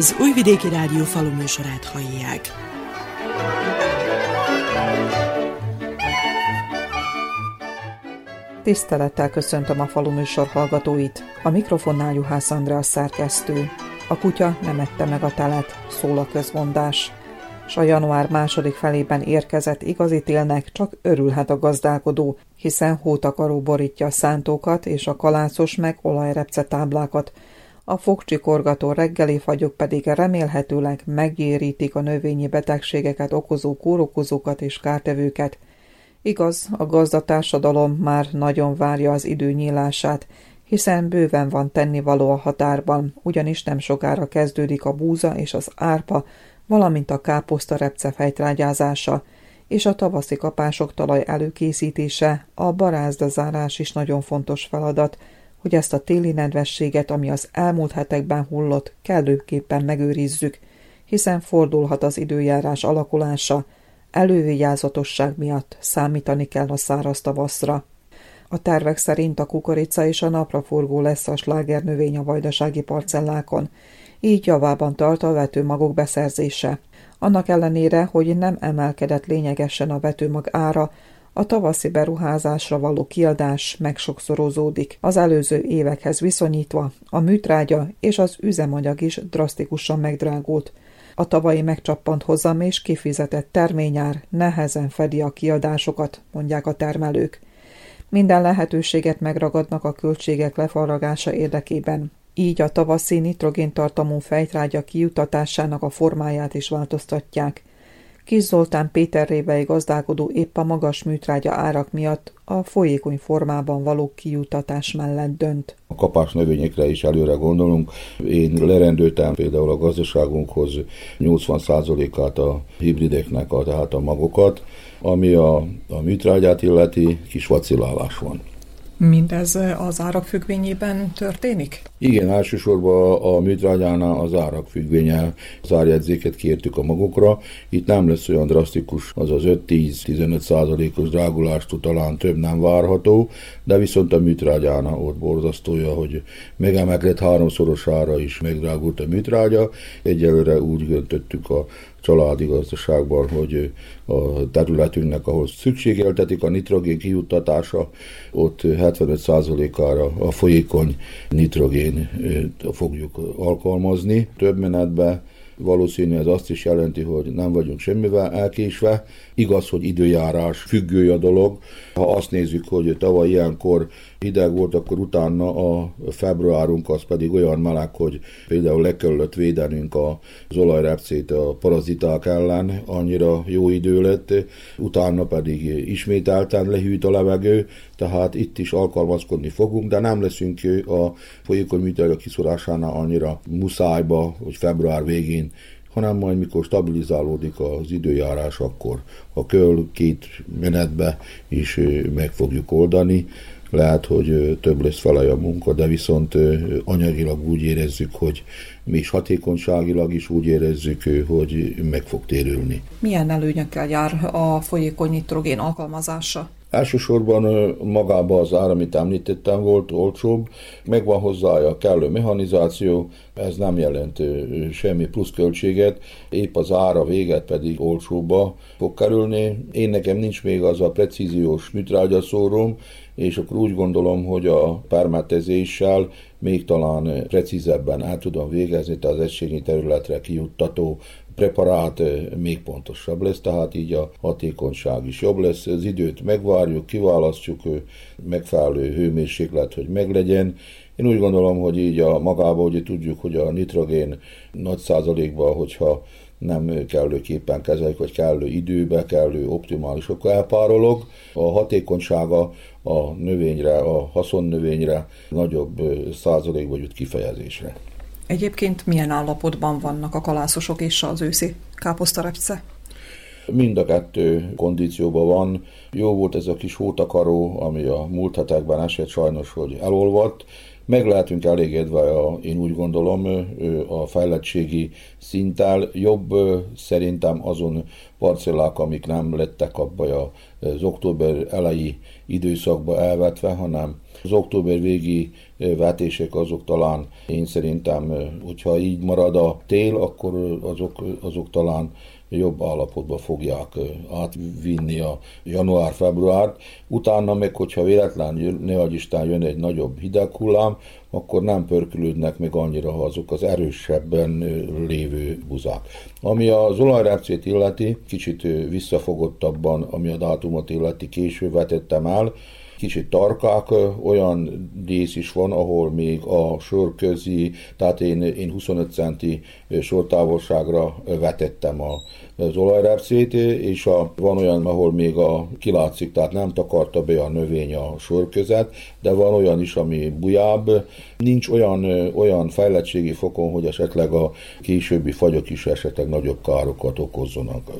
Az Újvidéki Rádió faluműsorát hallják. Tisztelettel köszöntöm a faluműsor hallgatóit. A mikrofonnál Juhász Andrea szerkesztő. A kutya nem ette meg a telet, szól a közmondás. S a január második felében érkezett igazi télnek csak örülhet a gazdálkodó, hiszen hótakaró borítja a szántókat és a kalászos meg olajrepce táblákat, a fogcsikorgató reggeli fagyok pedig remélhetőleg megérítik a növényi betegségeket okozó kórokozókat és kártevőket. Igaz, a gazdatársadalom már nagyon várja az idő nyílását, hiszen bőven van tennivaló a határban, ugyanis nem sokára kezdődik a búza és az árpa, valamint a káposzta repce fejtrágyázása, és a tavaszi kapások talaj előkészítése, a barázdazárás is nagyon fontos feladat, hogy ezt a téli nedvességet, ami az elmúlt hetekben hullott, kellőképpen megőrizzük, hiszen fordulhat az időjárás alakulása, elővigyázatosság miatt számítani kell a száraz tavaszra. A tervek szerint a kukorica és a napraforgó lesz a slágernövény a vajdasági parcellákon, így javában tart a vetőmagok beszerzése. Annak ellenére, hogy nem emelkedett lényegesen a vetőmag ára, a tavaszi beruházásra való kiadás megsokszorozódik. Az előző évekhez viszonyítva a műtrágya és az üzemanyag is drasztikusan megdrágult. A tavalyi megcsappant hozam és kifizetett terményár nehezen fedi a kiadásokat, mondják a termelők. Minden lehetőséget megragadnak a költségek lefarragása érdekében. Így a tavaszi nitrogéntartalmú fejtrágya kijutatásának a formáját is változtatják. Kis Zoltán Péter révei gazdálkodó épp a magas műtrágya árak miatt a folyékony formában való kijutatás mellett dönt. A kapás növényekre is előre gondolunk. Én lerendültem például a gazdaságunkhoz 80%-át a hibrideknek, a, tehát a magokat, ami a, a műtrágyát illeti, kis vacilálás van. Mindez az árak függvényében történik? Igen, elsősorban a műtrágyánál az árak függvénye, az árjegyzéket kértük a magukra. Itt nem lesz olyan drasztikus, az az 5-10-15 százalékos drágulást talán több nem várható, de viszont a műtrágyánál ott borzasztója, hogy megemelkedett háromszorosára is megdrágult a műtrágya. Egyelőre úgy döntöttük a családi gazdaságban, hogy a területünknek, ahol szükségeltetik a nitrogén kijuttatása, ott 75%-ára a folyékony nitrogén fogjuk alkalmazni. Több menetben valószínű ez azt is jelenti, hogy nem vagyunk semmivel elkésve. Igaz, hogy időjárás függő a dolog. Ha azt nézzük, hogy tavaly ilyenkor hideg volt, akkor utána a februárunk az pedig olyan meleg, hogy például le kellett védenünk az olajrepcét a paraziták ellen, annyira jó idő lett, utána pedig ismételten lehűt a levegő, tehát itt is alkalmazkodni fogunk, de nem leszünk a folyékony műtrágya kiszorásánál annyira muszájba, hogy február végén hanem majd mikor stabilizálódik az időjárás, akkor a köl két menetbe is meg fogjuk oldani. Lehet, hogy több lesz fele a munka, de viszont anyagilag úgy érezzük, hogy mi is hatékonyságilag is úgy érezzük, hogy meg fog térülni. Milyen előnyökkel jár a folyékony nitrogén alkalmazása? Elsősorban magába az ár, amit említettem, volt olcsóbb, megvan hozzá a kellő mechanizáció, ez nem jelent semmi pluszköltséget, épp az ára véget pedig olcsóbba fog kerülni. Én nekem nincs még az a precíziós műtrágyaszórom, és akkor úgy gondolom, hogy a permetezéssel még talán precízebben el tudom végezni, tehát az egységnyi területre kijuttató preparát még pontosabb lesz, tehát így a hatékonyság is jobb lesz. Az időt megvárjuk, kiválasztjuk, megfelelő hőmérséklet, hogy meglegyen. Én úgy gondolom, hogy így a magában, hogy tudjuk, hogy a nitrogén nagy százalékban, hogyha nem kellőképpen kezelik, vagy kellő időbe, kellő optimális, akkor elpárolog. A hatékonysága a növényre, a haszonnövényre nagyobb százalékba jut kifejezésre. Egyébként milyen állapotban vannak a kalászosok és az őszi káposztarepce? Mind a kettő kondícióban van. Jó volt ez a kis hótakaró, ami a múlt hetekben esett sajnos, hogy elolvadt. Meg lehetünk elégedve, a, én úgy gondolom, a fejlettségi szinttel. Jobb szerintem azon parcellák, amik nem lettek abba az október elejé időszakba elvetve, hanem az október végi vetések azok talán én szerintem, hogyha így marad a tél, akkor azok, azok talán jobb állapotba fogják átvinni a január-februárt. Utána meg, hogyha véletlen ne Isten jön egy nagyobb hideg hullám, akkor nem pörkülődnek meg annyira azok az erősebben lévő buzák. Ami az olajrepcét illeti, kicsit visszafogottabban, ami a dátumot illeti, később vetettem el, kicsit tarkák, olyan dísz is van, ahol még a sor közi, tehát én, én 25 centi sortávolságra vetettem a, az olajrepszét, és a, van olyan, ahol még a kilátszik, tehát nem takarta be a növény a sor között, de van olyan is, ami bujább. Nincs olyan, olyan fejlettségi fokon, hogy esetleg a későbbi fagyok is esetleg nagyobb károkat okozzanak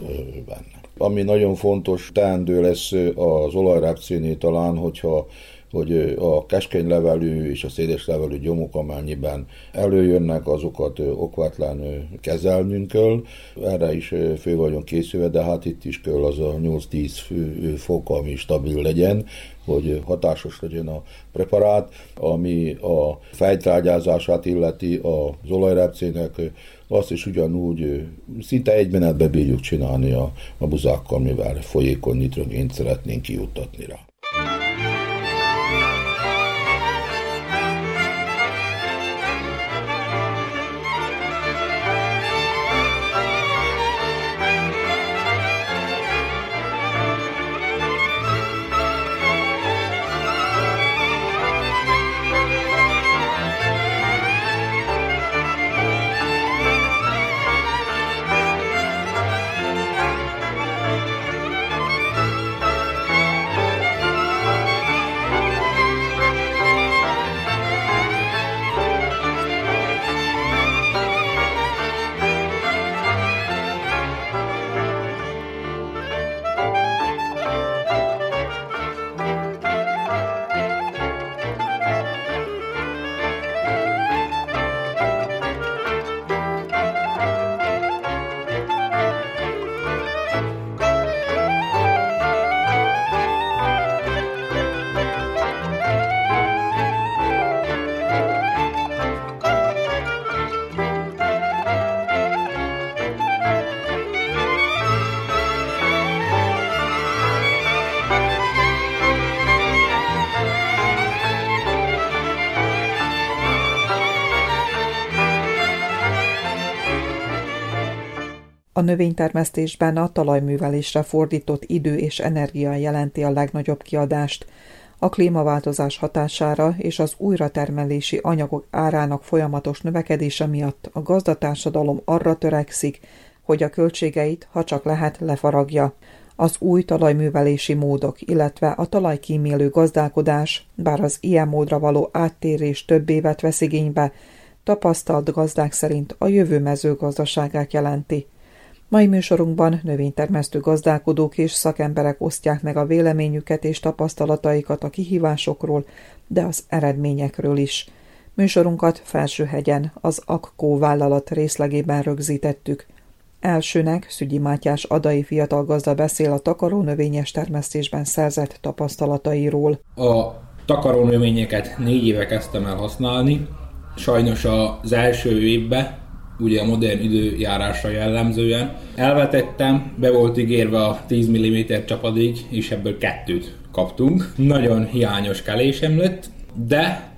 benne. Ami nagyon fontos teendő lesz az olajrápcénél talán, hogyha hogy a keskeny levelű és a széles levelű gyomok amennyiben előjönnek, azokat okvetlen kezelnünk kell. Erre is fő vagyunk készülve, de hát itt is kell az a 8-10 fok, ami stabil legyen, hogy hatásos legyen a preparát, ami a fejtrágyázását illeti az olajrepcének, azt is ugyanúgy szinte egy menetbe bírjuk csinálni a, a buzákkal, mivel folyékony nitrogént szeretnénk kijuttatni rá. A növénytermesztésben a talajművelésre fordított idő és energia jelenti a legnagyobb kiadást. A klímaváltozás hatására és az újratermelési anyagok árának folyamatos növekedése miatt a gazdatársadalom arra törekszik, hogy a költségeit, ha csak lehet, lefaragja. Az új talajművelési módok, illetve a talajkímélő gazdálkodás, bár az ilyen módra való áttérés több évet vesz igénybe, tapasztalt gazdák szerint a jövő mezőgazdaságát jelenti. Mai műsorunkban növénytermesztő gazdálkodók és szakemberek osztják meg a véleményüket és tapasztalataikat a kihívásokról, de az eredményekről is. Műsorunkat Felsőhegyen, az AKKó vállalat részlegében rögzítettük. Elsőnek Szügyi Mátyás adai fiatal gazda beszél a takarónövényes termesztésben szerzett tapasztalatairól. A takarónövényeket négy éve kezdtem el használni. Sajnos az első évben ugye a modern időjárásra jellemzően. Elvetettem, be volt ígérve a 10 mm csapadék, és ebből kettőt kaptunk. Nagyon hiányos kelésem lett, de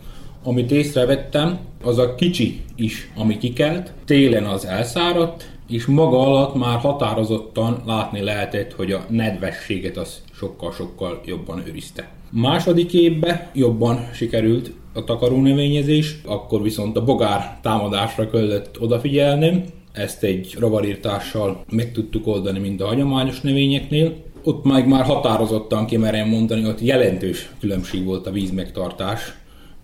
amit észrevettem, az a kicsi is, ami kikelt, télen az elszáradt, és maga alatt már határozottan látni lehetett, hogy a nedvességet az sokkal-sokkal jobban őrizte. Második évben jobban sikerült a takarónövényezés, akkor viszont a bogár támadásra kellett odafigyelni, ezt egy rovarírtással meg tudtuk oldani, mint a hagyományos növényeknél. Ott meg már határozottan kimerem mondani, hogy jelentős különbség volt a vízmegtartás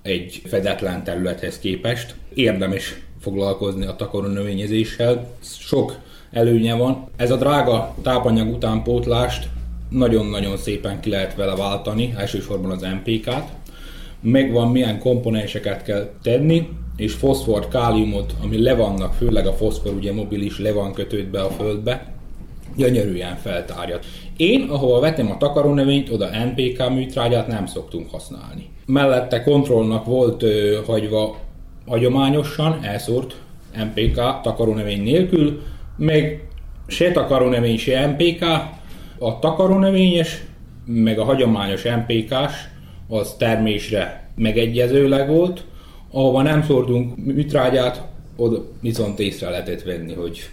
egy fedetlen területhez képest. Érdemes foglalkozni a takarónövényezéssel, sok előnye van. Ez a drága tápanyag utánpótlást nagyon-nagyon szépen ki lehet vele váltani, elsősorban az MPK-t. Megvan milyen komponenseket kell tenni, és foszfort, káliumot, ami le vannak, főleg a foszfor ugye mobilis, le van kötődve a földbe, gyönyörűen feltárja. Én, ahova vetem a takarónövényt, oda NPK műtrágyát nem szoktunk használni. Mellette kontrollnak volt ö, hagyva hagyományosan elszórt MPK takarónövény nélkül, még se takarónövény, se MPK, a takarónövényes, meg a hagyományos MPK-s, az termésre megegyezőleg volt, ahova nem szórtunk műtrágyát, oda viszont észre lehetett venni, hogy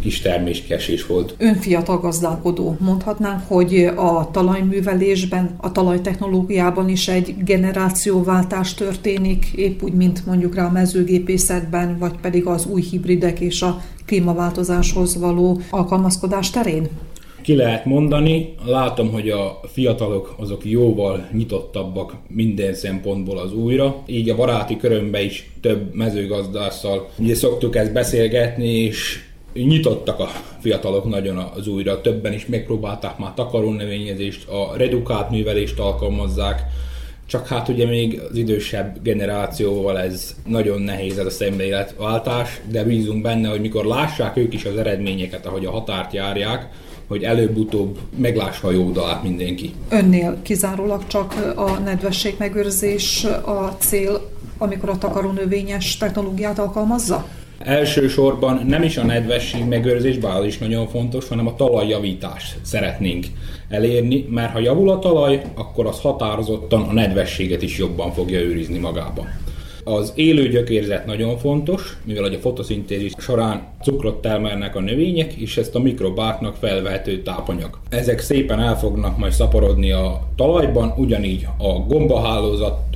kis terméskesés volt. Ön fiatal gazdálkodó. Mondhatnánk, hogy a talajművelésben, a talajtechnológiában is egy generációváltás történik, épp úgy, mint mondjuk rá a mezőgépészetben, vagy pedig az új hibridek és a klímaváltozáshoz való alkalmazkodás terén? Ki lehet mondani. Látom, hogy a fiatalok azok jóval nyitottabbak minden szempontból az újra. Így a baráti körömben is több mezőgazdásszal ugye szoktuk ezt beszélgetni, és nyitottak a fiatalok nagyon az újra. Többen is megpróbálták már takarónövényezést, a redukált művelést alkalmazzák, csak hát ugye még az idősebb generációval ez nagyon nehéz ez a szemléletváltás, de bízunk benne, hogy mikor lássák ők is az eredményeket, ahogy a határt járják, hogy előbb-utóbb meglássa a jó dalát mindenki. Önnél kizárólag csak a nedvesség megőrzés a cél, amikor a takarónövényes technológiát alkalmazza? Elsősorban nem is a nedvesség megőrzés, bár is nagyon fontos, hanem a talajjavítást szeretnénk elérni, mert ha javul a talaj, akkor az határozottan a nedvességet is jobban fogja őrizni magában. Az élő gyökérzet nagyon fontos, mivel a fotoszintézis során cukrot termelnek a növények, és ezt a mikrobáknak felvehető tápanyag. Ezek szépen el fognak majd szaporodni a talajban, ugyanígy a gombahálózat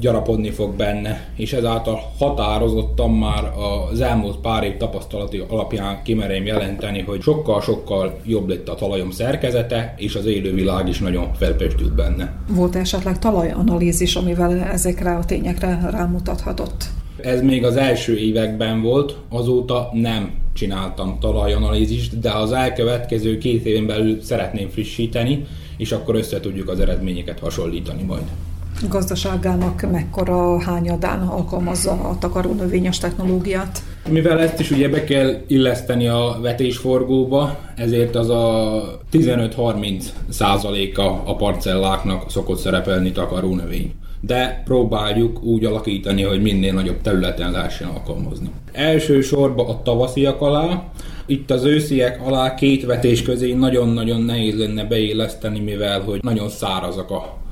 gyarapodni fog benne, és ezáltal határozottan már az elmúlt pár év tapasztalati alapján kimerem jelenteni, hogy sokkal-sokkal jobb lett a talajom szerkezete, és az élővilág is nagyon felpöstült benne. Volt esetleg talajanalízis, amivel ezekre a tényekre rámutathatott? Ez még az első években volt, azóta nem csináltam talajanalízist, de az elkövetkező két éven belül szeretném frissíteni, és akkor össze tudjuk az eredményeket hasonlítani majd gazdaságának mekkora hányadán alkalmazza a takarónövényes technológiát. Mivel ezt is ugye be kell illeszteni a vetésforgóba, ezért az a 15-30 százaléka a parcelláknak szokott szerepelni takarónövény de próbáljuk úgy alakítani, hogy minél nagyobb területen lehessen alkalmazni. Elsősorban a tavasziak alá, itt az ősziek alá két vetés közé nagyon-nagyon nehéz lenne beilleszteni, mivel hogy nagyon szárazak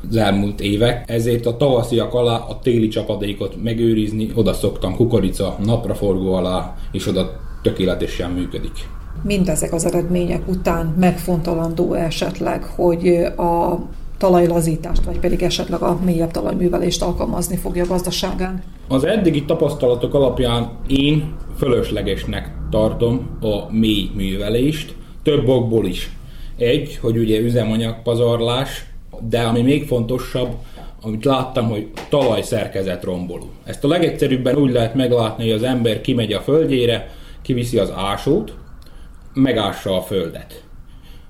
az elmúlt évek, ezért a tavasziak alá a téli csapadékot megőrizni, oda szoktam kukorica napraforgó alá, és oda tökéletesen működik. Mindezek az eredmények után megfontolandó esetleg, hogy a talajlazítást, vagy pedig esetleg a mélyebb talajművelést alkalmazni fogja a gazdaságán? Az eddigi tapasztalatok alapján én fölöslegesnek tartom a mély művelést, több okból is. Egy, hogy ugye üzemanyagpazarlás, de ami még fontosabb, amit láttam, hogy talajszerkezet romboló. Ezt a legegyszerűbben úgy lehet meglátni, hogy az ember kimegy a földjére, kiviszi az ásót, megássa a földet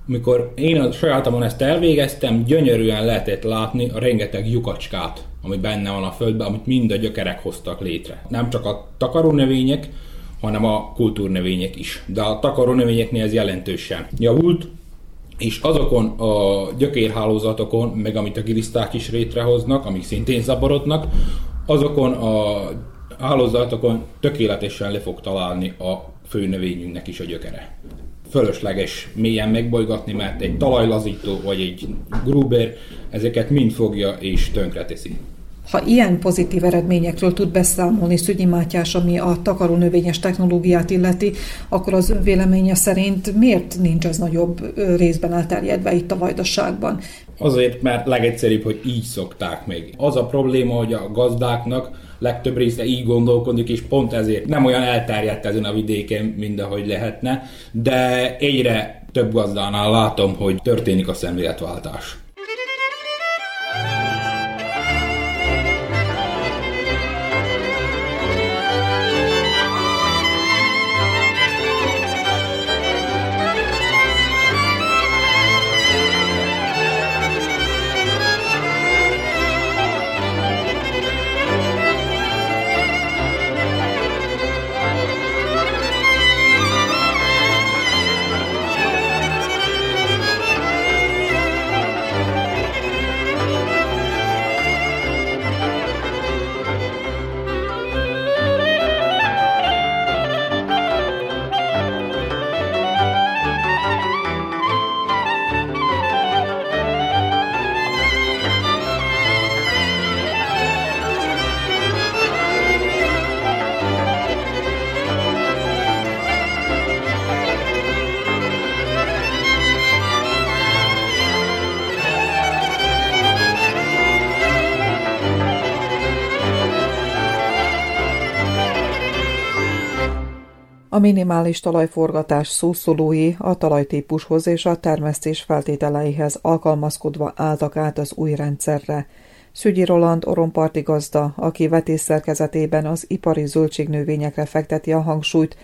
mikor én a sajátomon ezt elvégeztem, gyönyörűen lehetett látni a rengeteg lyukacskát, ami benne van a földben, amit mind a gyökerek hoztak létre. Nem csak a takarónövények, hanem a kultúrnövények is. De a takarónövényeknél ez jelentősen javult, és azokon a gyökérhálózatokon, meg amit a giliszták is létrehoznak, amik szintén zaborodnak, azokon a hálózatokon tökéletesen le fog találni a főnövényünknek is a gyökere fölösleges mélyen megbolygatni, mert egy talajlazító vagy egy gruber ezeket mind fogja és tönkreteszi. Ha ilyen pozitív eredményekről tud beszámolni Szügyi Mátyás, ami a takarónövényes technológiát illeti, akkor az ön véleménye szerint miért nincs ez nagyobb részben elterjedve itt a vajdaságban? Azért, mert legegyszerűbb, hogy így szokták meg. Az a probléma, hogy a gazdáknak legtöbb része így gondolkodik, és pont ezért nem olyan elterjedt ezen a vidéken, mint ahogy lehetne, de egyre több gazdánál látom, hogy történik a szemléletváltás. A minimális talajforgatás szószólói a talajtípushoz és a termesztés feltételeihez alkalmazkodva álltak át az új rendszerre. Szügyi Roland oromparti gazda, aki vetésszerkezetében az ipari zöldségnövényekre fekteti a hangsúlyt,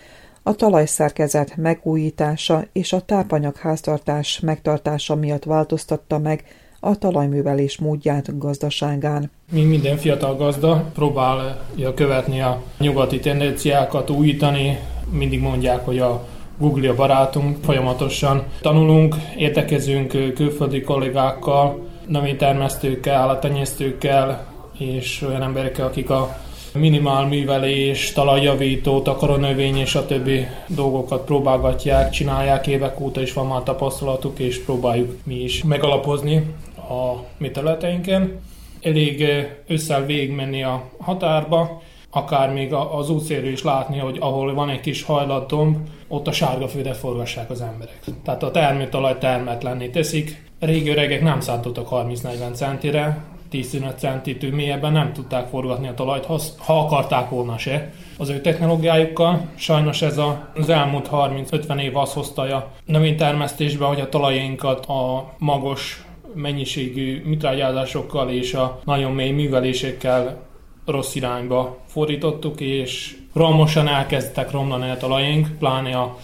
a talajszerkezet megújítása és a tápanyag háztartás megtartása miatt változtatta meg a talajművelés módját gazdaságán. Mi minden fiatal gazda próbálja követni a nyugati tendenciákat, újítani. Mindig mondják, hogy a Google a barátunk, folyamatosan tanulunk, értekezünk külföldi kollégákkal, növénytermesztőkkel, állattenyésztőkkel és olyan emberekkel, akik a minimál művelés, talajjavító, takaronövény és a többi dolgokat próbálgatják, csinálják évek óta is van már tapasztalatuk, és próbáljuk mi is megalapozni a mi területeinken. Elég ősszel végigmenni a határba, akár még az útszélről is látni, hogy ahol van egy kis hajlatdomb, ott a sárga földet forgassák az emberek. Tehát a termőtalaj termetlenné teszik. Régi öregek nem szántottak 30-40 centire, 10-15 centitű mélyebben nem tudták forgatni a talajt, ha akarták volna se. Az ő technológiájukkal sajnos ez a, az elmúlt 30-50 év azt hozta a növénytermesztésbe, hogy a talajainkat a magos mennyiségű mitrágyázásokkal és a nagyon mély művelésekkel rossz irányba fordítottuk, és romosan elkezdtek romlani a talajaink, pláne a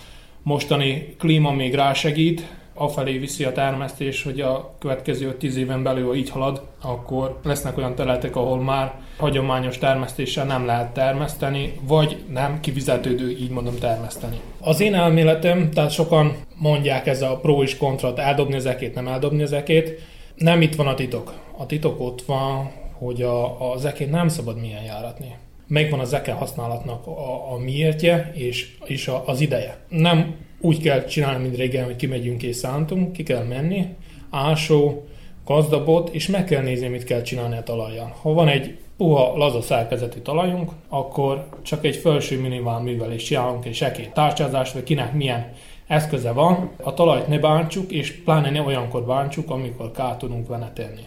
mostani klíma még rásegít, afelé viszi a termesztés, hogy a következő 10 éven belül, így halad, akkor lesznek olyan területek, ahol már hagyományos termesztéssel nem lehet termeszteni, vagy nem kifizetődő, így mondom, termeszteni. Az én elméletem, tehát sokan mondják ez a pro és kontra, eldobni ezekét, nem eldobni ezekét. Nem itt van a titok. A titok ott van, hogy a, a zekét nem szabad milyen járatni. Megvan a zeke használatnak a, a miértje és, és a, az ideje. Nem úgy kell csinálni, mint régen, hogy kimegyünk és szántunk, ki kell menni, ásó, gazdabot, és meg kell nézni, mit kell csinálni a talajjal. Ha van egy puha, laza szerkezetű talajunk, akkor csak egy felső minimál művelést csinálunk, és ekét tárcsázást, vagy kinek milyen eszköze van, a talajt ne bántsuk, és pláne ne olyankor bántsuk, amikor ká tudunk vele tenni.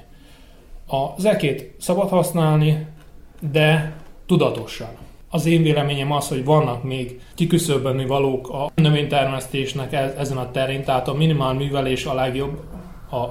A zekét szabad használni, de tudatosan. Az én véleményem az, hogy vannak még kiküszöbölni valók a növénytermesztésnek e- ezen a terén, tehát a minimál művelés a legjobb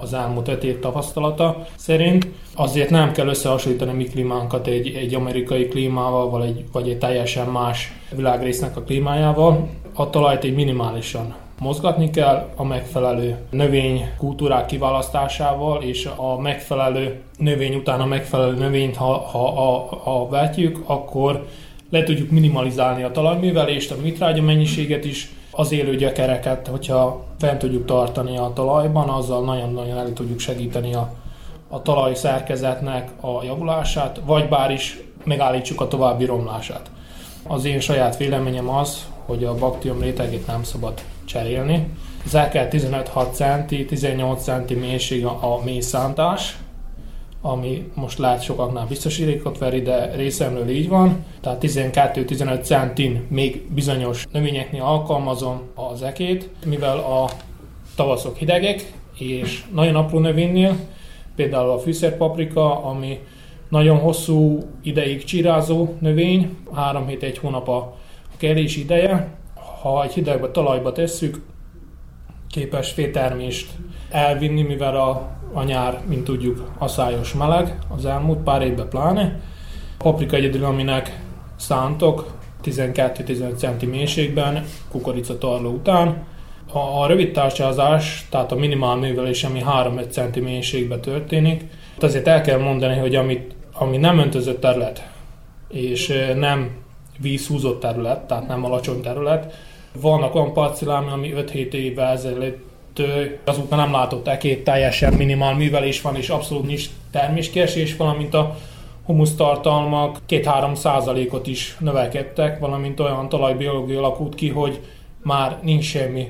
az elmúlt öt év tapasztalata szerint. Azért nem kell összehasonlítani mi klímánkat egy, egy amerikai klímával, vagy egy, vagy egy teljesen más világrésznek a klímájával. A talajt egy minimálisan mozgatni kell a megfelelő növény kultúrák kiválasztásával, és a megfelelő növény után a megfelelő növényt, ha, ha, ha, ha vetjük, akkor le tudjuk minimalizálni a talajművelést, a mitrágya mennyiséget is, az élő gyökereket, hogyha fent tudjuk tartani a talajban, azzal nagyon-nagyon el tudjuk segíteni a, a talaj szerkezetnek a javulását, vagy bár is megállítsuk a további romlását. Az én saját véleményem az, hogy a baktium rétegét nem szabad cserélni. Az kell 15-6 centi, 18 centi mélység a, a mély ami most lát sokaknál biztosítékot veri, de részemről így van. Tehát 12-15 centin még bizonyos növényeknél alkalmazom az ekét, mivel a tavaszok hidegek, és nagyon apró növénynél, például a fűszerpaprika, ami nagyon hosszú ideig csirázó növény, 3 hét, egy hónap a kelés ideje. Ha egy hidegbe talajba tesszük, képes fétermést elvinni, mivel a a nyár, mint tudjuk, aszályos meleg, az elmúlt pár évben pláne. Paprika egyedül, aminek szántok, 12-15 cm mélységben, kukoricatarló után. A, a rövid tárcsázás, tehát a minimál művelés, ami 3-5 cm mélységben történik, azért el kell mondani, hogy amit, ami nem öntözött terület, és nem vízhúzott terület, tehát nem alacsony terület, vannak olyan parcellámi, ami 5-7 évvel ezelőtt azóta nem látott két teljesen minimál művelés van, és abszolút nincs terméskiesés, valamint a humusztartalmak 2-3 százalékot is növekedtek, valamint olyan talajbiológia alakult ki, hogy már nincs semmi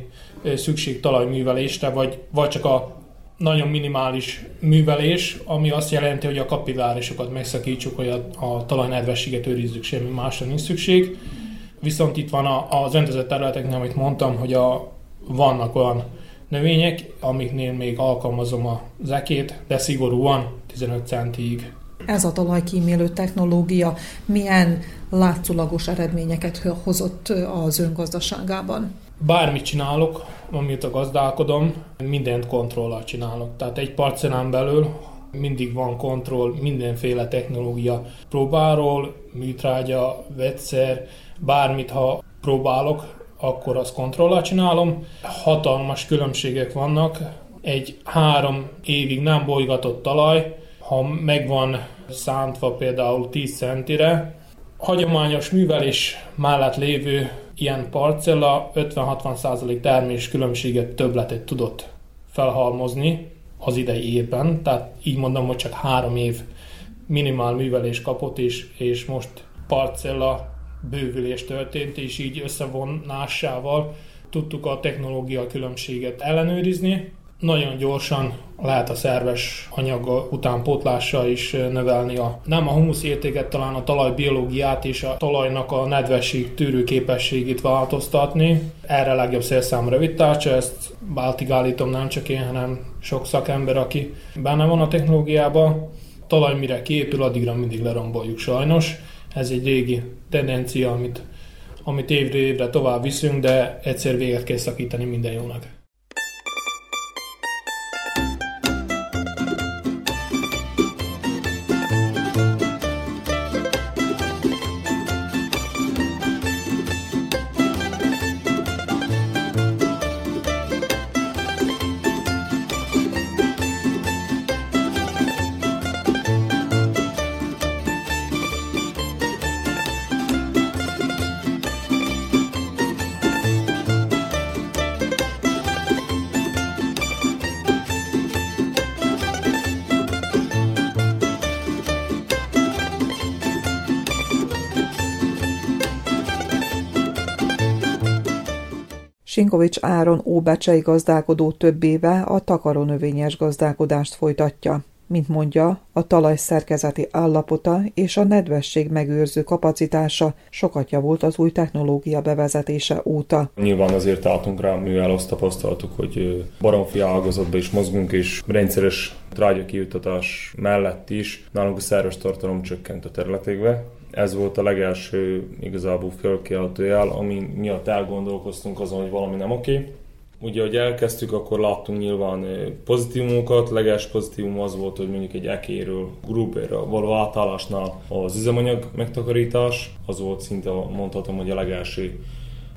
szükség talajművelésre, vagy, vagy csak a nagyon minimális művelés, ami azt jelenti, hogy a kapillárisokat megszakítsuk, hogy a, a talaj nedvességet őrizzük, semmi másra nincs szükség. Viszont itt van a, az öntözött területeknél, amit mondtam, hogy a, vannak olyan növények, amiknél még alkalmazom a zekét, de szigorúan 15 centig. Ez a talajkímélő technológia milyen látszólagos eredményeket hozott az öngazdaságában? Bármit csinálok, amit a gazdálkodom, mindent kontrollal csinálok. Tehát egy parcellán belül mindig van kontroll, mindenféle technológia próbáról, műtrágya, vegyszer, bármit, ha próbálok, akkor azt kontrollal csinálom. Hatalmas különbségek vannak. Egy három évig nem bolygatott talaj, ha megvan szántva például 10 centire, hagyományos művelés mellett lévő ilyen parcella 50-60% termés különbséget többletet tudott felhalmozni az idei évben, tehát így mondom, hogy csak három év minimál művelés kapott, és, és most parcella bővülés történt, és így összevonásával tudtuk a technológia különbséget ellenőrizni. Nagyon gyorsan lehet a szerves anyag utánpótlással is növelni a, nem a humusz értéket, talán a talaj biológiát és a talajnak a nedvesség tűrő képességét változtatni. Erre legjobb szerszám rövid tárcsa, ezt báltig állítom nem csak én, hanem sok szakember, aki benne van a technológiában. Talaj mire képül, addigra mindig leromboljuk sajnos ez egy régi tendencia, amit, amit évre évre tovább viszünk, de egyszer véget kell szakítani minden jónak. Sinkovics Áron óbecsei gazdálkodó több a takarónövényes gazdálkodást folytatja. Mint mondja, a talaj szerkezeti állapota és a nedvesség megőrző kapacitása sokat javult az új technológia bevezetése óta. Nyilván azért álltunk rá, mivel azt tapasztaltuk, hogy baromfi ágazatban is mozgunk, és rendszeres trágya kijutatás mellett is nálunk a szerves tartalom csökkent a területekbe ez volt a legelső igazából fölkeltő jel, ami miatt elgondolkoztunk azon, hogy valami nem oké. Ugye, hogy elkezdtük, akkor láttunk nyilván pozitívumokat. Leges pozitívum az volt, hogy mondjuk egy ekéről, Gruberről való átállásnál az üzemanyag megtakarítás, az volt szinte mondhatom, hogy a legelső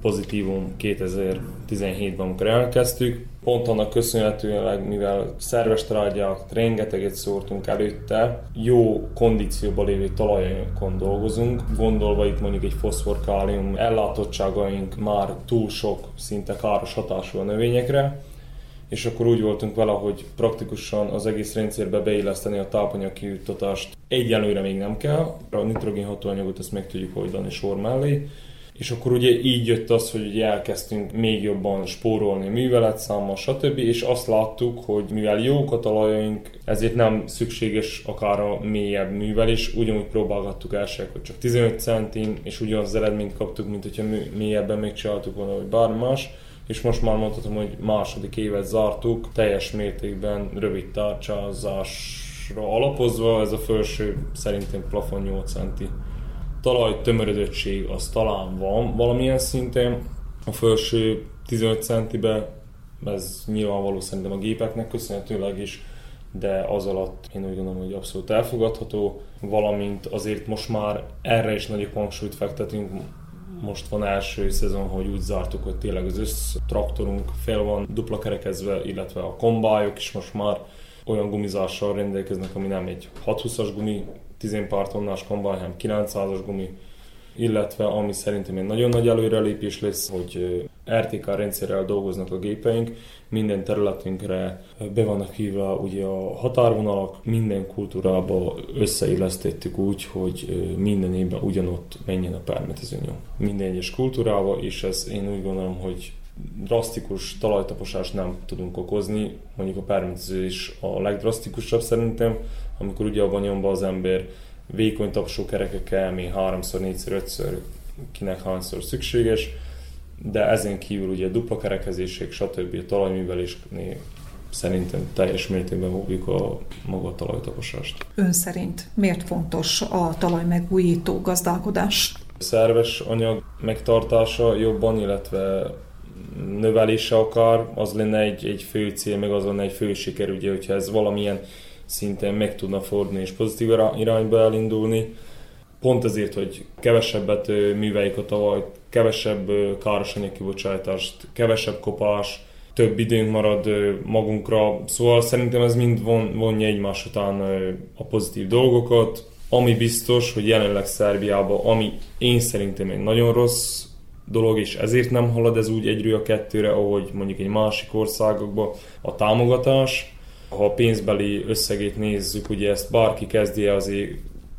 pozitívum 2017-ben, amikor elkezdtük. Pont annak köszönhetően, mivel szerves trágyák, rengeteget szórtunk előtte, jó kondícióban lévő talajokon dolgozunk, gondolva itt mondjuk egy foszfor-kálium ellátottságaink már túl sok, szinte káros hatású a növényekre, és akkor úgy voltunk vele, hogy praktikusan az egész rendszerbe beilleszteni a tápanyag kijuttatást egyelőre még nem kell, a nitrogén hatóanyagot ezt meg tudjuk oldani sor mellé, és akkor ugye így jött az, hogy ugye elkezdtünk még jobban spórolni műveletszámmal, stb. És azt láttuk, hogy mivel jók a talajaink, ezért nem szükséges akár a mélyebb művelés, ugyanúgy próbálgattuk elsőek, hogy csak 15 centin, és ugyanaz az eredményt kaptuk, mint hogyha mélyebben megcsináltuk volna, vagy bármi más. És most már mondhatom, hogy második évet zártuk, teljes mértékben rövid tárcsázásra alapozva, ez a felső szerintem plafon 8 centi talaj tömörödöttség az talán van valamilyen szinten. A felső 15 centibe ez nyilvánvaló szerintem a gépeknek köszönhetőleg is, de az alatt én úgy gondolom, hogy abszolút elfogadható, valamint azért most már erre is nagyobb hangsúlyt fektetünk, most van első szezon, hogy úgy zártuk, hogy tényleg az össz traktorunk fél van dupla kerekezve, illetve a kombályok is most már olyan gumizással rendelkeznek, ami nem egy 620-as gumi, 10 pár tonnás kombány, hanem 900-as gumi, illetve ami szerintem egy nagyon nagy előrelépés lesz, hogy RTK rendszerrel dolgoznak a gépeink, minden területünkre be vannak hívva ugye a határvonalak, minden kultúrába összeillesztettük úgy, hogy minden évben ugyanott menjen a permetezőnyom. Minden egyes kultúrába, és ez én úgy gondolom, hogy drasztikus talajtaposást nem tudunk okozni, mondjuk a permetező is a legdrasztikusabb szerintem, amikor ugye abban nyomba az ember vékony tapsó kerekekkel, mi háromszor, négyszer, ötször, kinek hányszor szükséges, de ezen kívül ugye dupla kerekezések, stb. a talajművelésnél szerintem teljes mértékben óvjuk a maga a talajtaposást. Ön szerint miért fontos a talajmegújító gazdálkodás? szerves anyag megtartása jobban, illetve növelése akar, az lenne egy, egy fő cél, meg az lenne egy fő siker, ugye, hogyha ez valamilyen szinten meg tudna fordulni és pozitív irányba elindulni. Pont ezért, hogy kevesebbet műveljük a tavaly, kevesebb káros kibocsátást, kevesebb kopás, több időnk marad magunkra, szóval szerintem ez mind von, vonja egymás után a pozitív dolgokat. Ami biztos, hogy jelenleg Szerbiában, ami én szerintem egy nagyon rossz dolog, és ezért nem halad ez úgy egyről a kettőre, ahogy mondjuk egy másik országokban a támogatás. Ha a pénzbeli összegét nézzük, ugye ezt bárki kezdje, azért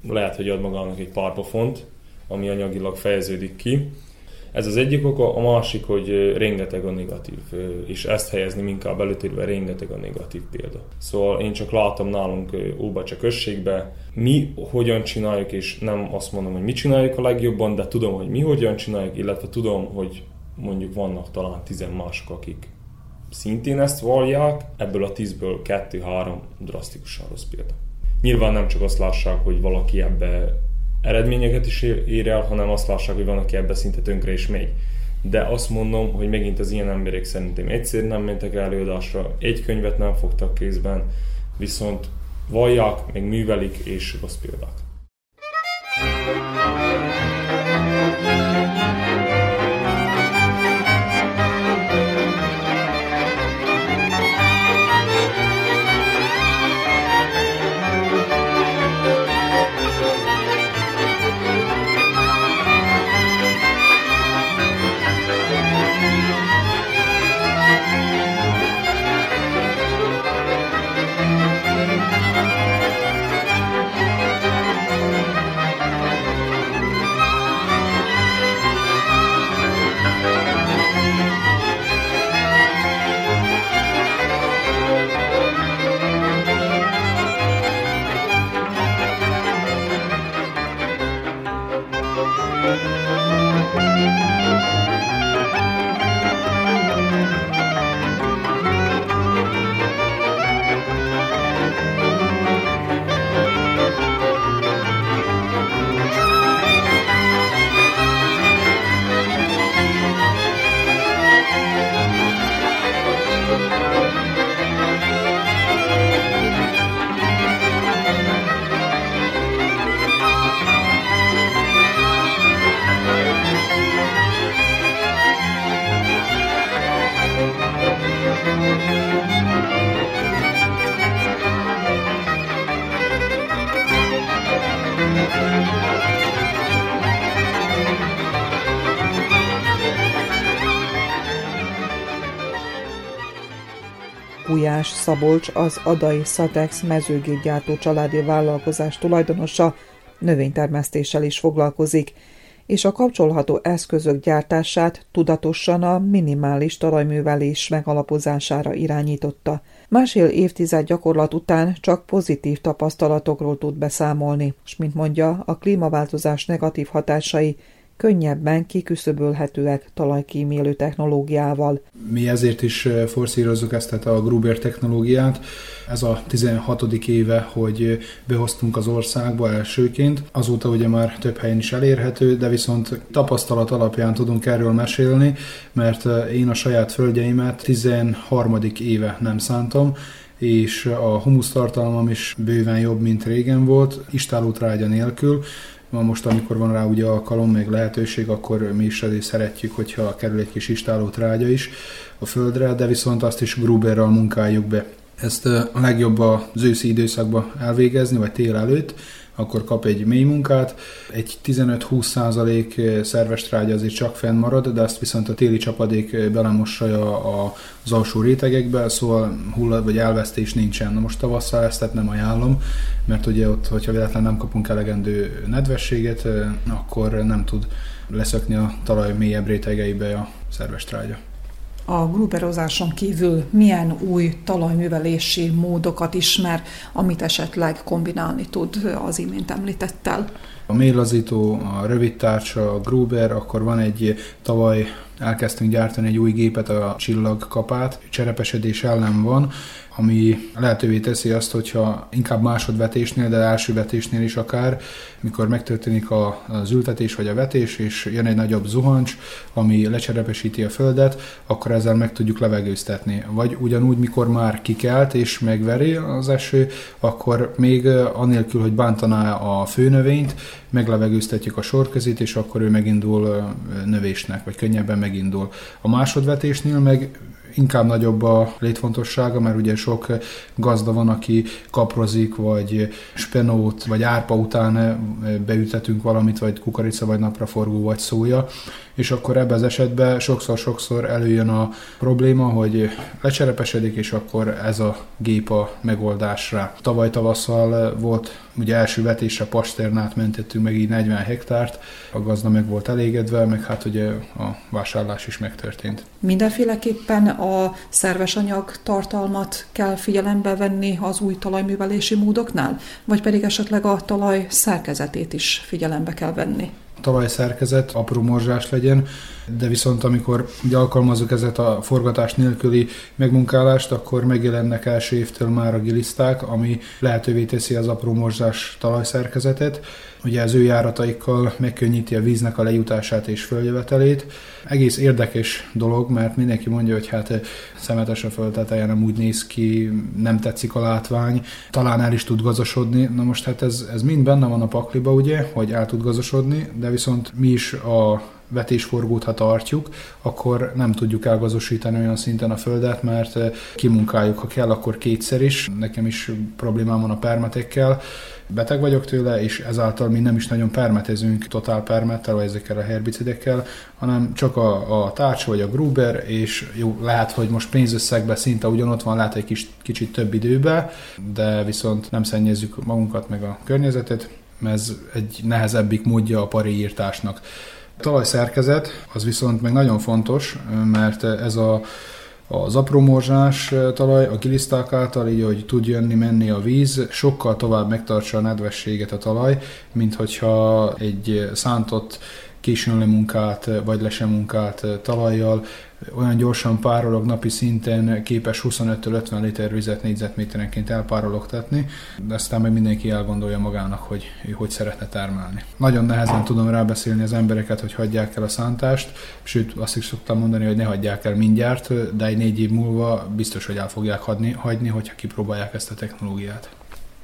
lehet, hogy ad magának egy pár pofont, ami anyagilag fejeződik ki. Ez az egyik oka, a másik, hogy rengeteg a negatív, és ezt helyezni inkább előtérbe, rengeteg a negatív példa. Szóval én csak látom nálunk Óbacsa községbe, mi hogyan csináljuk, és nem azt mondom, hogy mi csináljuk a legjobban, de tudom, hogy mi hogyan csináljuk, illetve tudom, hogy mondjuk vannak talán tizen mások, akik szintén ezt vallják, ebből a tízből kettő-három drasztikusan rossz példa. Nyilván nem csak azt lássák, hogy valaki ebbe eredményeket is ér el, hanem azt lássák, hogy van, aki ebbe szinte tönkre is megy. De azt mondom, hogy megint az ilyen emberek szerintem egyszer nem mentek előadásra, egy könyvet nem fogtak kézben, viszont vallják, meg művelik és rossz példák. Szabolcs az Adai Szatex mezőgépgyártó családi vállalkozás tulajdonosa növénytermesztéssel is foglalkozik, és a kapcsolható eszközök gyártását tudatosan a minimális talajművelés megalapozására irányította. Másfél évtized gyakorlat után csak pozitív tapasztalatokról tud beszámolni, és mint mondja, a klímaváltozás negatív hatásai könnyebben kiküszöbölhetőek talajkímélő technológiával. Mi ezért is forszírozzuk ezt a Gruber technológiát. Ez a 16. éve, hogy behoztunk az országba elsőként. Azóta ugye már több helyen is elérhető, de viszont tapasztalat alapján tudunk erről mesélni, mert én a saját földjeimet 13. éve nem szántam, és a humusztartalmam is bőven jobb, mint régen volt, istálótrágya nélkül, Ma most, amikor van rá ugye alkalom, meg lehetőség, akkor mi is azért szeretjük, hogyha kerül egy kis istáló trágya is a földre, de viszont azt is Gruberral munkáljuk be. Ezt a legjobb az őszi időszakban elvégezni, vagy tél előtt, akkor kap egy mély munkát. Egy 15-20% szerves trágya azért csak fennmarad, de azt viszont a téli csapadék belemossa az alsó rétegekbe, szóval hullad vagy elvesztés nincsen. Na most tavasszal ezt nem ajánlom, mert ugye ott, hogyha véletlenül nem kapunk elegendő nedvességet, akkor nem tud leszökni a talaj mélyebb rétegeibe a szerves trágya a gruberozáson kívül milyen új talajművelési módokat ismer, amit esetleg kombinálni tud az imént említettel? a mélazító, a rövid tárcsa, a Gruber, akkor van egy tavaly elkezdtünk gyártani egy új gépet, a csillagkapát, cserepesedés ellen van, ami lehetővé teszi azt, hogyha inkább másodvetésnél, de első vetésnél is akár, mikor megtörténik az ültetés vagy a vetés, és jön egy nagyobb zuhancs, ami lecserepesíti a földet, akkor ezzel meg tudjuk levegőztetni. Vagy ugyanúgy, mikor már kikelt és megveri az eső, akkor még anélkül, hogy bántaná a főnövényt, meglevegőztetjük a sorkezét, és akkor ő megindul növésnek, vagy könnyebben megindul. A másodvetésnél meg inkább nagyobb a létfontossága, mert ugye sok gazda van, aki kaprozik, vagy spenót, vagy árpa után beütetünk valamit, vagy kukorica, vagy napraforgó, vagy szója, és akkor ebben az esetben sokszor-sokszor előjön a probléma, hogy lecserepesedik, és akkor ez a gép a megoldásra. Tavaly tavasszal volt ugye első vetésre pasternát mentettünk meg így 40 hektárt, a gazda meg volt elégedve, meg hát ugye a vásárlás is megtörtént. Mindenféleképpen a szerves anyag tartalmat kell figyelembe venni az új talajművelési módoknál, vagy pedig esetleg a talaj szerkezetét is figyelembe kell venni? Talajszerkezet apró morzsás legyen, de viszont amikor ugye alkalmazzuk ezet a forgatás nélküli megmunkálást, akkor megjelennek első évtől már a giliszták, ami lehetővé teszi az apró morzsás talajszerkezetet. Ugye az ő járataikkal megkönnyíti a víznek a lejutását és följövetelét. Egész érdekes dolog, mert mindenki mondja, hogy hát szemetes a földteteje, nem úgy néz ki, nem tetszik a látvány, talán el is tud gazosodni. Na most hát ez, ez mind benne van a pakliba, ugye, hogy el tud gazosodni, de viszont mi is a vetésforgót, ha tartjuk, akkor nem tudjuk elgazosítani olyan szinten a földet, mert kimunkáljuk, ha kell, akkor kétszer is. Nekem is problémám van a permetekkel, beteg vagyok tőle, és ezáltal mi nem is nagyon permetezünk totál permettel, vagy ezekkel a herbicidekkel, hanem csak a, a tárcs vagy a gruber, és jó, lehet, hogy most pénzösszegben szinte ugyanott van, lehet egy kis, kicsit több időbe, de viszont nem szennyezzük magunkat meg a környezetet, ez egy nehezebbik módja a pariírtásnak. A talajszerkezet az viszont meg nagyon fontos, mert ez a az apró morzsás talaj a giliszták által, így hogy tud jönni, menni a víz, sokkal tovább megtartsa a nedvességet a talaj, mint hogyha egy szántott későn munkát, vagy lese munkát talajjal olyan gyorsan párolog napi szinten képes 25-50 liter vizet négyzetméterenként elpárologtatni, de aztán meg mindenki elgondolja magának, hogy ő hogy szeretne termelni. Nagyon nehezen tudom rábeszélni az embereket, hogy hagyják el a szántást, sőt azt is szoktam mondani, hogy ne hagyják el mindjárt, de egy négy év múlva biztos, hogy el fogják hagyni, hagyni hogyha kipróbálják ezt a technológiát.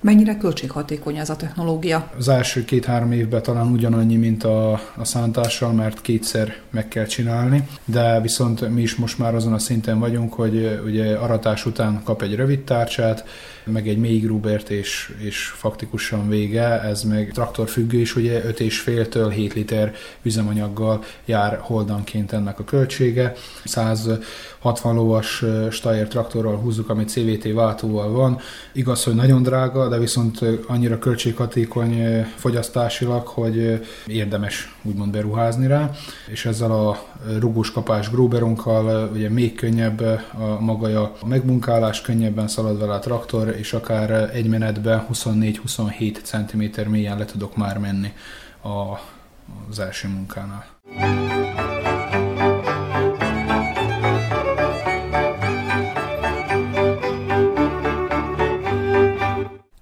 Mennyire költséghatékony ez a technológia? Az első két-három évben talán ugyanannyi, mint a, a szántással, mert kétszer meg kell csinálni, de viszont mi is most már azon a szinten vagyunk, hogy ugye aratás után kap egy rövid tárcsát, meg egy mély grubert, és, és faktikusan vége, ez meg traktorfüggő is, ugye 5,5-től 7 liter üzemanyaggal jár holdanként ennek a költsége. 160 lovas Steyr traktorral húzzuk, ami CVT váltóval van. Igaz, hogy nagyon drága, de viszont annyira költséghatékony fogyasztásilag, hogy érdemes úgymond beruházni rá, és ezzel a rugós kapás gróberunkkal ugye még könnyebb a maga a megmunkálás, könnyebben szalad vele a traktor, és akár egy menetben 24-27 cm mélyen le tudok már menni a, az első munkánál.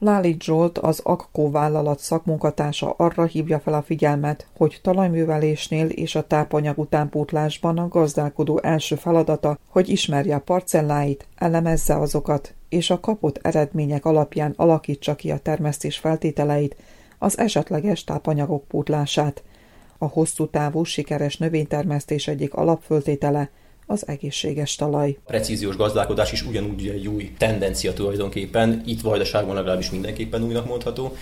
Lálit Zsolt, az Akkó vállalat szakmunkatársa arra hívja fel a figyelmet, hogy talajművelésnél és a tápanyag utánpótlásban a gazdálkodó első feladata, hogy ismerje a parcelláit, elemezze azokat, és a kapott eredmények alapján alakítsa ki a termesztés feltételeit, az esetleges tápanyagok pótlását. A hosszú távú sikeres növénytermesztés egyik alapföltétele az egészséges talaj. A precíziós gazdálkodás is ugyanúgy egy új tendencia tulajdonképpen, itt Vajdaságban legalábbis mindenképpen újnak mondható.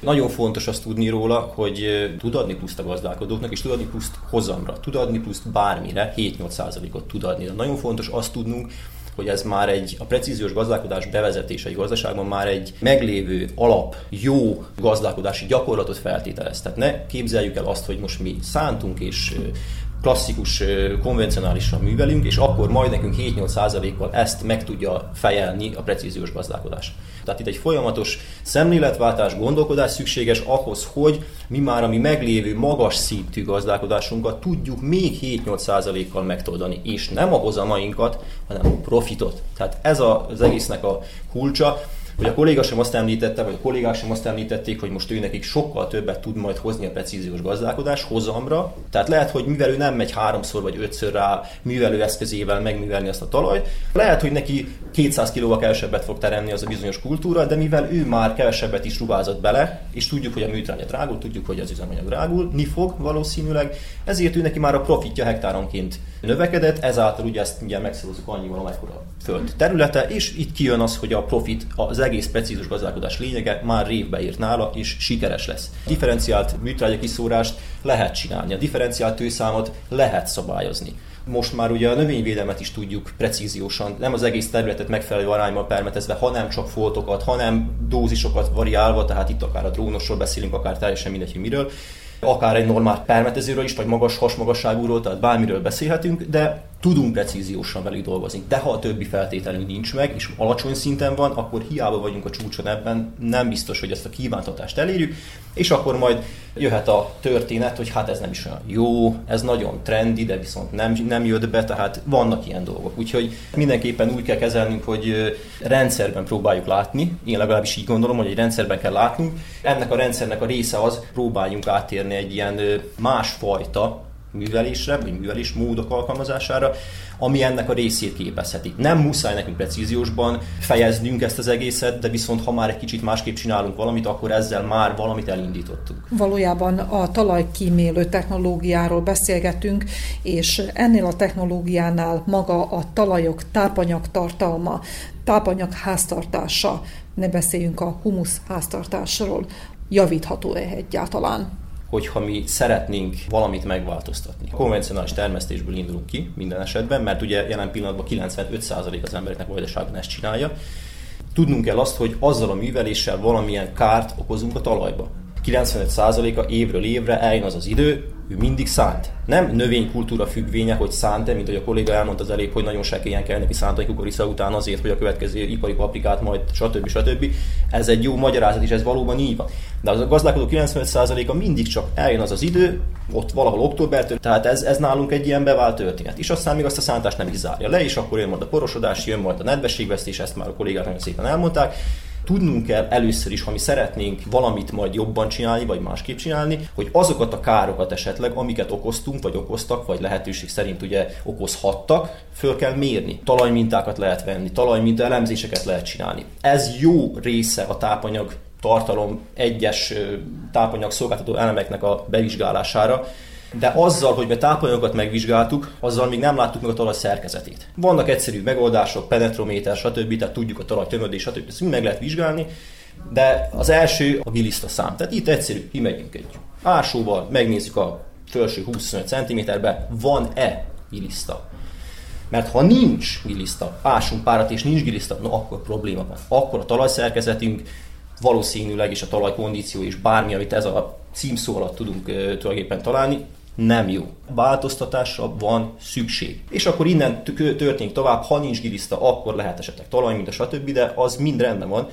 Nagyon fontos azt tudni róla, hogy tud adni pluszt a gazdálkodóknak, és tud adni pluszt hozamra, tud adni pluszt bármire, 7-8%-ot tud adni. De nagyon fontos azt tudnunk, hogy ez már egy, a precíziós gazdálkodás bevezetése egy gazdaságban már egy meglévő alap, jó gazdálkodási gyakorlatot feltételez. Tehát ne képzeljük el azt, hogy most mi szántunk és klasszikus, konvencionálisan művelünk, és akkor majd nekünk 7-8%-kal ezt meg tudja fejelni a precíziós gazdálkodás. Tehát itt egy folyamatos szemléletváltás, gondolkodás szükséges ahhoz, hogy mi már a mi meglévő magas szintű gazdálkodásunkat tudjuk még 7-8%-kal megtoldani, és nem a hozamainkat, hanem a profitot. Tehát ez az egésznek a kulcsa hogy a kolléga sem azt említette, vagy a kollégák sem azt említették, hogy most ő nekik sokkal többet tud majd hozni a precíziós gazdálkodás hozamra. Tehát lehet, hogy mivel ő nem megy háromszor vagy ötször rá művelőeszközével megművelni azt a talajt, lehet, hogy neki 200 kilóval kevesebbet fog teremni az a bizonyos kultúra, de mivel ő már kevesebbet is ruházott bele, és tudjuk, hogy a műtrágya drágul, tudjuk, hogy az üzemanyag drágulni fog valószínűleg, ezért ő neki már a profitja hektáronként növekedett, ezáltal ugye ezt ugye megszorozzuk annyival, amekkora föld területe, és itt kijön az, hogy a profit az egész precízus gazdálkodás lényege már révbe írt nála, és sikeres lesz. Differenciált műtrágya kiszórást lehet csinálni, a differenciált tőszámot lehet szabályozni. Most már ugye a növényvédelmet is tudjuk precíziósan, nem az egész területet megfelelő arányban permetezve, hanem csak foltokat, hanem dózisokat variálva, tehát itt akár a drónosról beszélünk, akár teljesen mindegy, hogy miről akár egy normál permetezőről is, vagy magas hasmagasságúról, tehát bármiről beszélhetünk, de tudunk precíziósan velük dolgozni. De ha a többi feltételünk nincs meg, és alacsony szinten van, akkor hiába vagyunk a csúcson ebben, nem biztos, hogy ezt a kívántatást elérjük, és akkor majd jöhet a történet, hogy hát ez nem is olyan jó, ez nagyon trendi, de viszont nem, nem jött be, tehát vannak ilyen dolgok. Úgyhogy mindenképpen úgy kell kezelnünk, hogy rendszerben próbáljuk látni, én legalábbis így gondolom, hogy egy rendszerben kell látnunk. Ennek a rendszernek a része az, próbáljunk átérni egy ilyen másfajta művelésre, vagy művelés módok alkalmazására, ami ennek a részét képezheti. Nem muszáj nekünk precíziósban fejeznünk ezt az egészet, de viszont ha már egy kicsit másképp csinálunk valamit, akkor ezzel már valamit elindítottunk. Valójában a talajkímélő technológiáról beszélgetünk, és ennél a technológiánál maga a talajok tápanyag tartalma, tápanyag háztartása, ne beszéljünk a humusz háztartásról, javítható-e egyáltalán? Hogyha mi szeretnénk valamit megváltoztatni. A konvencionális termesztésből indulunk ki minden esetben, mert ugye jelen pillanatban 95% az embereknek vajdaságban ezt csinálja. Tudnunk kell azt, hogy azzal a műveléssel valamilyen kárt okozunk a talajba. 95%-a évről évre eljön az az idő, ő mindig szánt. Nem növénykultúra függvénye, hogy szánt-e, mint hogy a kolléga elmondta az elég, hogy nagyon sekélyen kell neki szántai kukorica után azért, hogy a következő ipari paprikát majd stb. stb. Ez egy jó magyarázat, és ez valóban így van. De az a gazdálkodó 95%-a mindig csak eljön az az idő, ott valahol októbertől, tehát ez, ez nálunk egy ilyen bevált történet. És aztán még azt a szántást nem is zárja le, és akkor jön majd a porosodás, jön majd a nedvességvesztés, ezt már a kollégák nagyon szépen elmondták, Tudnunk kell először is, ha mi szeretnénk valamit majd jobban csinálni, vagy másképp csinálni, hogy azokat a károkat esetleg, amiket okoztunk, vagy okoztak, vagy lehetőség szerint ugye okozhattak, föl kell mérni. Talajmintákat lehet venni, talajminta elemzéseket lehet csinálni. Ez jó része a tápanyag tartalom egyes tápanyag szolgáltató elemeknek a bevizsgálására, de azzal, hogy mi tápanyagokat megvizsgáltuk, azzal még nem láttuk meg a talaj szerkezetét. Vannak egyszerű megoldások, penetrométer, stb., tehát tudjuk a talaj tömödés, stb. Ezt meg lehet vizsgálni, de az első a giliszta szám. Tehát itt egyszerű, kimegyünk egy ásóval, megnézzük a felső 25 cm-be, van-e giliszta. Mert ha nincs giliszta, ásunk párat és nincs giliszta, no akkor probléma van. Akkor a talajszerkezetünk valószínűleg is a talajkondíció és bármi, amit ez a címszó alatt tudunk tulajdonképpen találni, nem jó. Változtatásra van szükség. És akkor innen történik tovább, ha nincs giliszta, akkor lehet esetleg talaj, mint a stb., de az mind rendben van.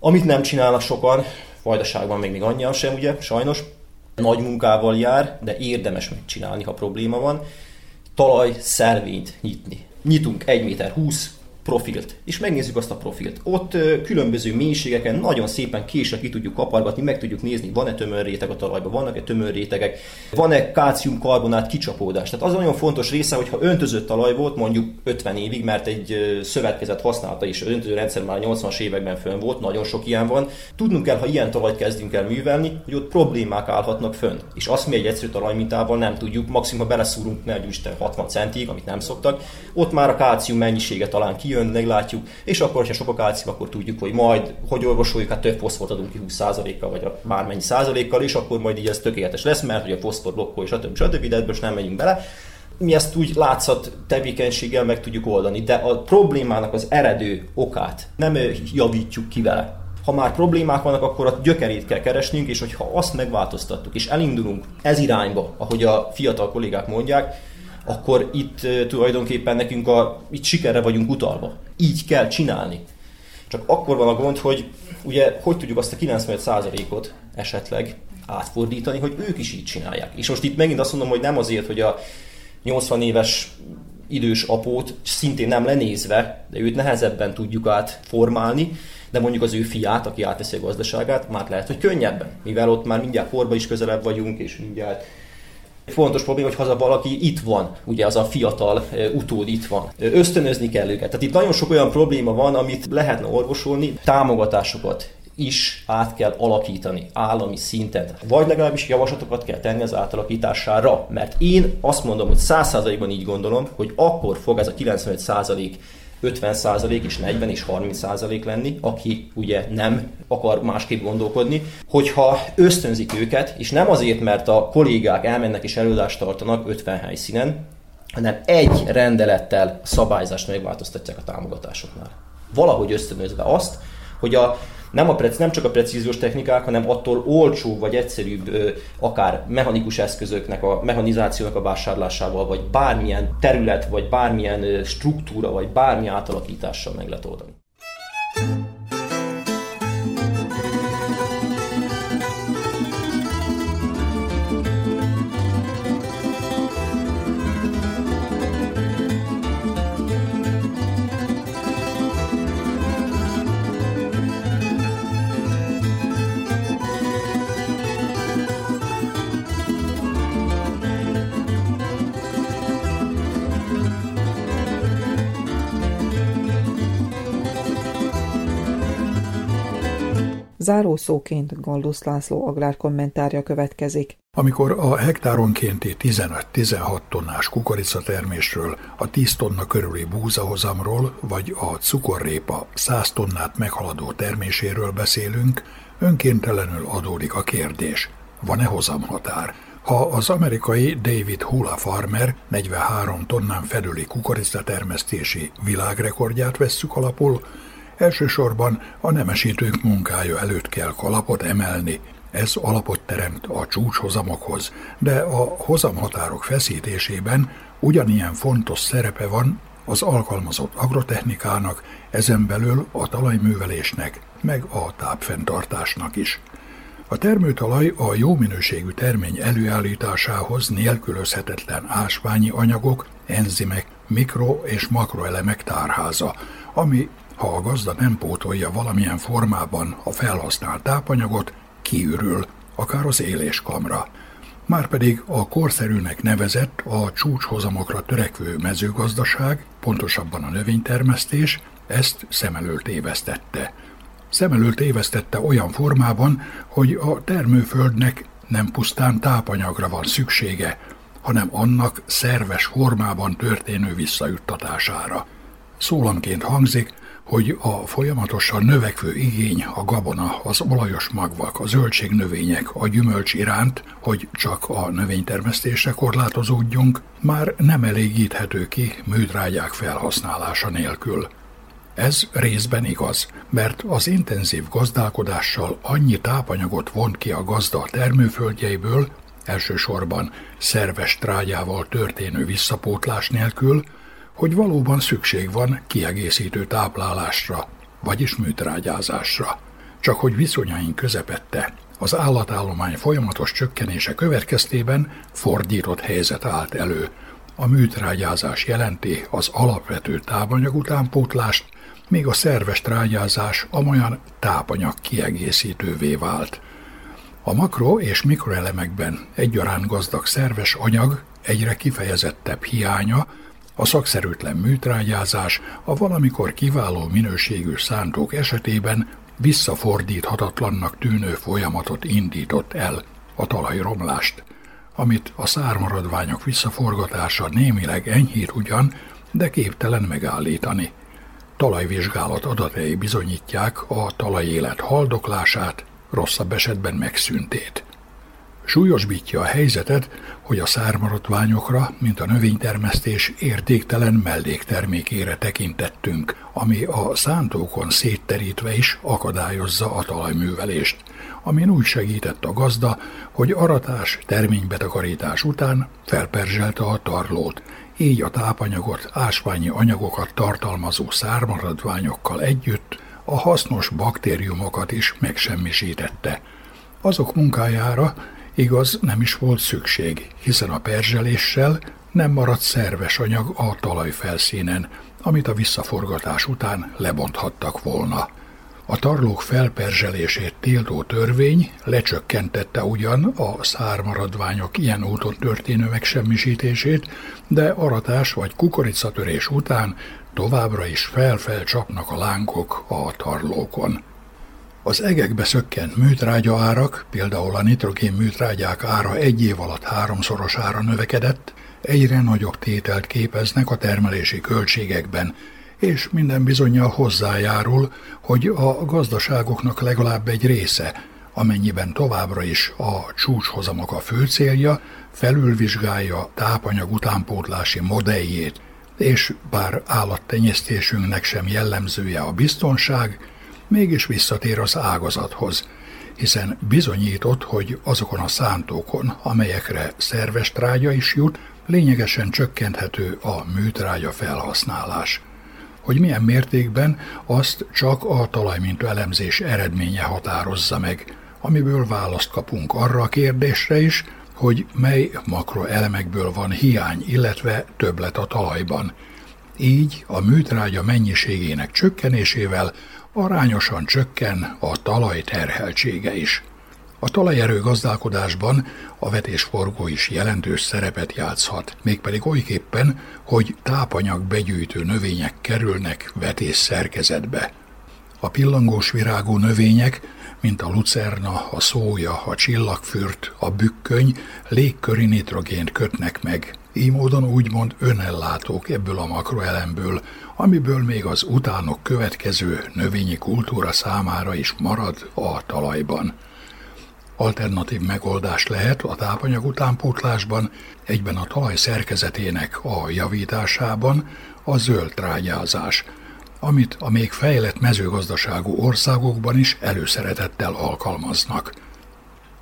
Amit nem csinálnak sokan, vajdaságban még, még annyian sem, ugye, sajnos, nagy munkával jár, de érdemes megcsinálni, ha probléma van. Talaj szelvényt nyitni. Nyitunk 1 méter 20, profilt, és megnézzük azt a profilt. Ott különböző mélységeken nagyon szépen késre ki tudjuk kapargatni, meg tudjuk nézni, van-e tömörréteg a talajban, vannak-e tömörrétegek, van-e kálcium-karbonát kicsapódás. Tehát az nagyon fontos része, hogy ha öntözött talaj volt mondjuk 50 évig, mert egy szövetkezet használta az öntöző rendszer már 80-as években fönn volt, nagyon sok ilyen van. Tudnunk kell, ha ilyen talajt kezdünk el művelni, hogy ott problémák állhatnak fönn. És azt mi egy egyszerű talajmintával nem tudjuk, maximum beleszúrunk, ne 60 centig, amit nem szoktak, ott már a kálcium mennyisége talán ki kijön, meglátjuk, és akkor, ha sok a kálcium, akkor tudjuk, hogy majd, hogy orvosoljuk, hát több foszfort adunk ki 20%-kal, vagy a bármennyi százalékkal, és akkor majd így ez tökéletes lesz, mert hogy a foszfor blokkol, stb. stb. de ebből nem megyünk bele. Mi ezt úgy látszat tevékenységgel meg tudjuk oldani, de a problémának az eredő okát nem javítjuk ki vele Ha már problémák vannak, akkor a gyökerét kell keresnünk, és hogyha azt megváltoztattuk, és elindulunk ez irányba, ahogy a fiatal kollégák mondják, akkor itt tulajdonképpen nekünk a, itt sikerre vagyunk utalva. Így kell csinálni. Csak akkor van a gond, hogy ugye hogy tudjuk azt a 95%-ot esetleg átfordítani, hogy ők is így csinálják. És most itt megint azt mondom, hogy nem azért, hogy a 80 éves idős apót szintén nem lenézve, de őt nehezebben tudjuk átformálni, de mondjuk az ő fiát, aki átteszi a gazdaságát, már lehet, hogy könnyebben, mivel ott már mindjárt korba is közelebb vagyunk, és mindjárt Fontos probléma, hogy haza valaki itt van, ugye az a fiatal utód itt van. Ösztönözni kell őket. Tehát itt nagyon sok olyan probléma van, amit lehetne orvosolni, támogatásokat is át kell alakítani állami szinten. Vagy legalábbis javaslatokat kell tenni az átalakítására. Mert én azt mondom, hogy 100%-ban így gondolom, hogy akkor fog ez a 95% 50% és 40 és 30% lenni, aki ugye nem akar másképp gondolkodni, hogyha ösztönzik őket, és nem azért, mert a kollégák elmennek és előadást tartanak 50 helyszínen, hanem egy rendelettel szabályzást megváltoztatják a támogatásoknál. Valahogy ösztönözve azt, hogy a nem, a preci, nem csak a precíziós technikák, hanem attól olcsó vagy egyszerűbb, akár mechanikus eszközöknek, a mechanizációnak a vásárlásával, vagy bármilyen terület, vagy bármilyen struktúra, vagy bármi átalakítással meg lehet oldani. Zárószóként Galdusz László agrárkommentárja következik. Amikor a hektáronkénti 15-16 tonnás kukoricatermésről, a 10 tonna körüli búzahozamról vagy a cukorrépa 100 tonnát meghaladó terméséről beszélünk, önkéntelenül adódik a kérdés, van-e hozamhatár? Ha az amerikai David Hula Farmer 43 tonnán felüli kukoricatermesztési világrekordját vesszük alapul, Elsősorban a nemesítők munkája előtt kell kalapot emelni, ez alapot teremt a csúcshozamokhoz, de a hozamhatárok feszítésében ugyanilyen fontos szerepe van az alkalmazott agrotechnikának, ezen belül a talajművelésnek, meg a tápfenntartásnak is. A termőtalaj a jó minőségű termény előállításához nélkülözhetetlen ásványi anyagok, enzimek, mikro- és makroelemek tárháza, ami ha a gazda nem pótolja valamilyen formában a felhasznált tápanyagot, kiürül, akár az éléskamra. Márpedig a korszerűnek nevezett a csúcshozamokra törekvő mezőgazdaság, pontosabban a növénytermesztés, ezt szem elől tévesztette. Szem elől tévesztette olyan formában, hogy a termőföldnek nem pusztán tápanyagra van szüksége, hanem annak szerves formában történő visszajuttatására. Szólamként hangzik, hogy a folyamatosan növekvő igény a gabona, az olajos magvak, a zöldségnövények, a gyümölcs iránt, hogy csak a növénytermesztésre korlátozódjunk, már nem elégíthető ki műtrágyák felhasználása nélkül. Ez részben igaz, mert az intenzív gazdálkodással annyi tápanyagot vont ki a gazda a termőföldjeiből, elsősorban szerves trágyával történő visszapótlás nélkül, hogy valóban szükség van kiegészítő táplálásra, vagyis műtrágyázásra. Csak hogy viszonyaink közepette az állatállomány folyamatos csökkenése következtében fordított helyzet állt elő. A műtrágyázás jelenti az alapvető tápanyag utánpótlást, míg a szerves trágyázás amolyan tápanyag kiegészítővé vált. A makro- és mikroelemekben egyaránt gazdag szerves anyag egyre kifejezettebb hiánya a szakszerűtlen műtrágyázás a valamikor kiváló minőségű szántók esetében visszafordíthatatlannak tűnő folyamatot indított el, a talajromlást, amit a szármaradványok visszaforgatása némileg enyhít ugyan, de képtelen megállítani. Talajvizsgálat adatai bizonyítják a talajélet haldoklását, rosszabb esetben megszüntét. Súlyosbítja a helyzetet, hogy a szármaradványokra, mint a növénytermesztés értéktelen melléktermékére tekintettünk, ami a szántókon szétterítve is akadályozza a talajművelést, amin úgy segített a gazda, hogy aratás, terménybetakarítás után felperzselte a tarlót, így a tápanyagot, ásványi anyagokat tartalmazó szármaradványokkal együtt a hasznos baktériumokat is megsemmisítette. Azok munkájára igaz nem is volt szükség, hiszen a perzseléssel nem maradt szerves anyag a talajfelszínen, amit a visszaforgatás után lebonthattak volna. A tarlók felperzselését tiltó törvény lecsökkentette ugyan a szármaradványok ilyen úton történő megsemmisítését, de aratás vagy kukoricatörés után továbbra is fel-fel csapnak a lángok a tarlókon. Az egekbe szökkent műtrágya árak, például a nitrogén műtrágyák ára egy év alatt háromszorosára növekedett, egyre nagyobb tételt képeznek a termelési költségekben, és minden bizonyal hozzájárul, hogy a gazdaságoknak legalább egy része, amennyiben továbbra is a csúcshozamok a fő célja, felülvizsgálja tápanyag utánpótlási modelljét, és bár állattenyésztésünknek sem jellemzője a biztonság, mégis visszatér az ágazathoz, hiszen bizonyított, hogy azokon a szántókon, amelyekre szerves trágya is jut, lényegesen csökkenthető a műtrágya felhasználás. Hogy milyen mértékben, azt csak a talajmintő elemzés eredménye határozza meg, amiből választ kapunk arra a kérdésre is, hogy mely makroelemekből van hiány, illetve többlet a talajban. Így a műtrágya mennyiségének csökkenésével arányosan csökken a talaj terheltsége is. A talajerő gazdálkodásban a vetésforgó is jelentős szerepet játszhat, mégpedig olyképpen, hogy tápanyag begyűjtő növények kerülnek vetés szerkezetbe. A pillangós virágú növények, mint a lucerna, a szója, a csillagfürt, a bükköny légköri nitrogént kötnek meg. Így módon úgymond önellátók ebből a makroelemből, amiből még az utánok következő növényi kultúra számára is marad a talajban. Alternatív megoldás lehet a tápanyag utánpótlásban, egyben a talaj szerkezetének a javításában a zöld trágyázás, amit a még fejlett mezőgazdaságú országokban is előszeretettel alkalmaznak.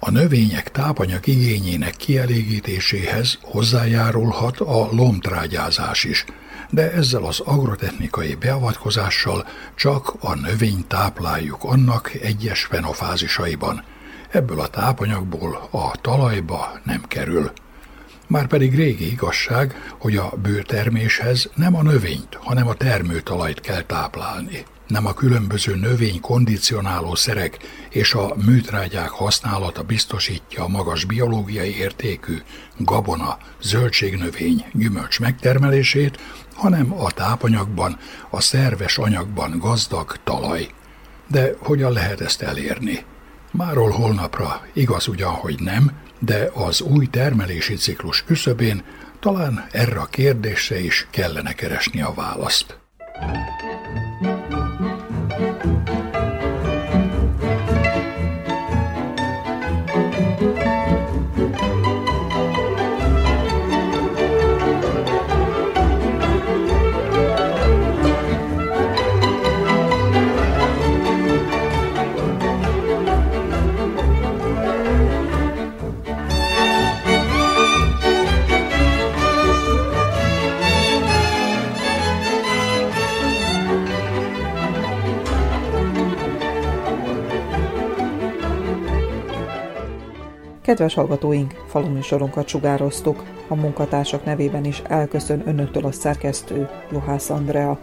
A növények tápanyag igényének kielégítéséhez hozzájárulhat a lomtrágyázás is, de ezzel az agrotechnikai beavatkozással csak a növény tápláljuk annak egyes fenofázisaiban. Ebből a tápanyagból a talajba nem kerül. Márpedig régi igazság, hogy a bőterméshez nem a növényt, hanem a termőtalajt kell táplálni. Nem a különböző növény kondicionáló szerek és a műtrágyák használata biztosítja a magas biológiai értékű gabona, zöldségnövény, gyümölcs megtermelését, hanem a tápanyagban, a szerves anyagban gazdag talaj. De hogyan lehet ezt elérni? Máról holnapra igaz ugyan, hogy nem, de az új termelési ciklus küszöbén talán erre a kérdésre is kellene keresni a választ. Kedves hallgatóink, faluműsorunkat sugároztuk. A munkatársak nevében is elköszön önöktől a szerkesztő Juhász Andrea.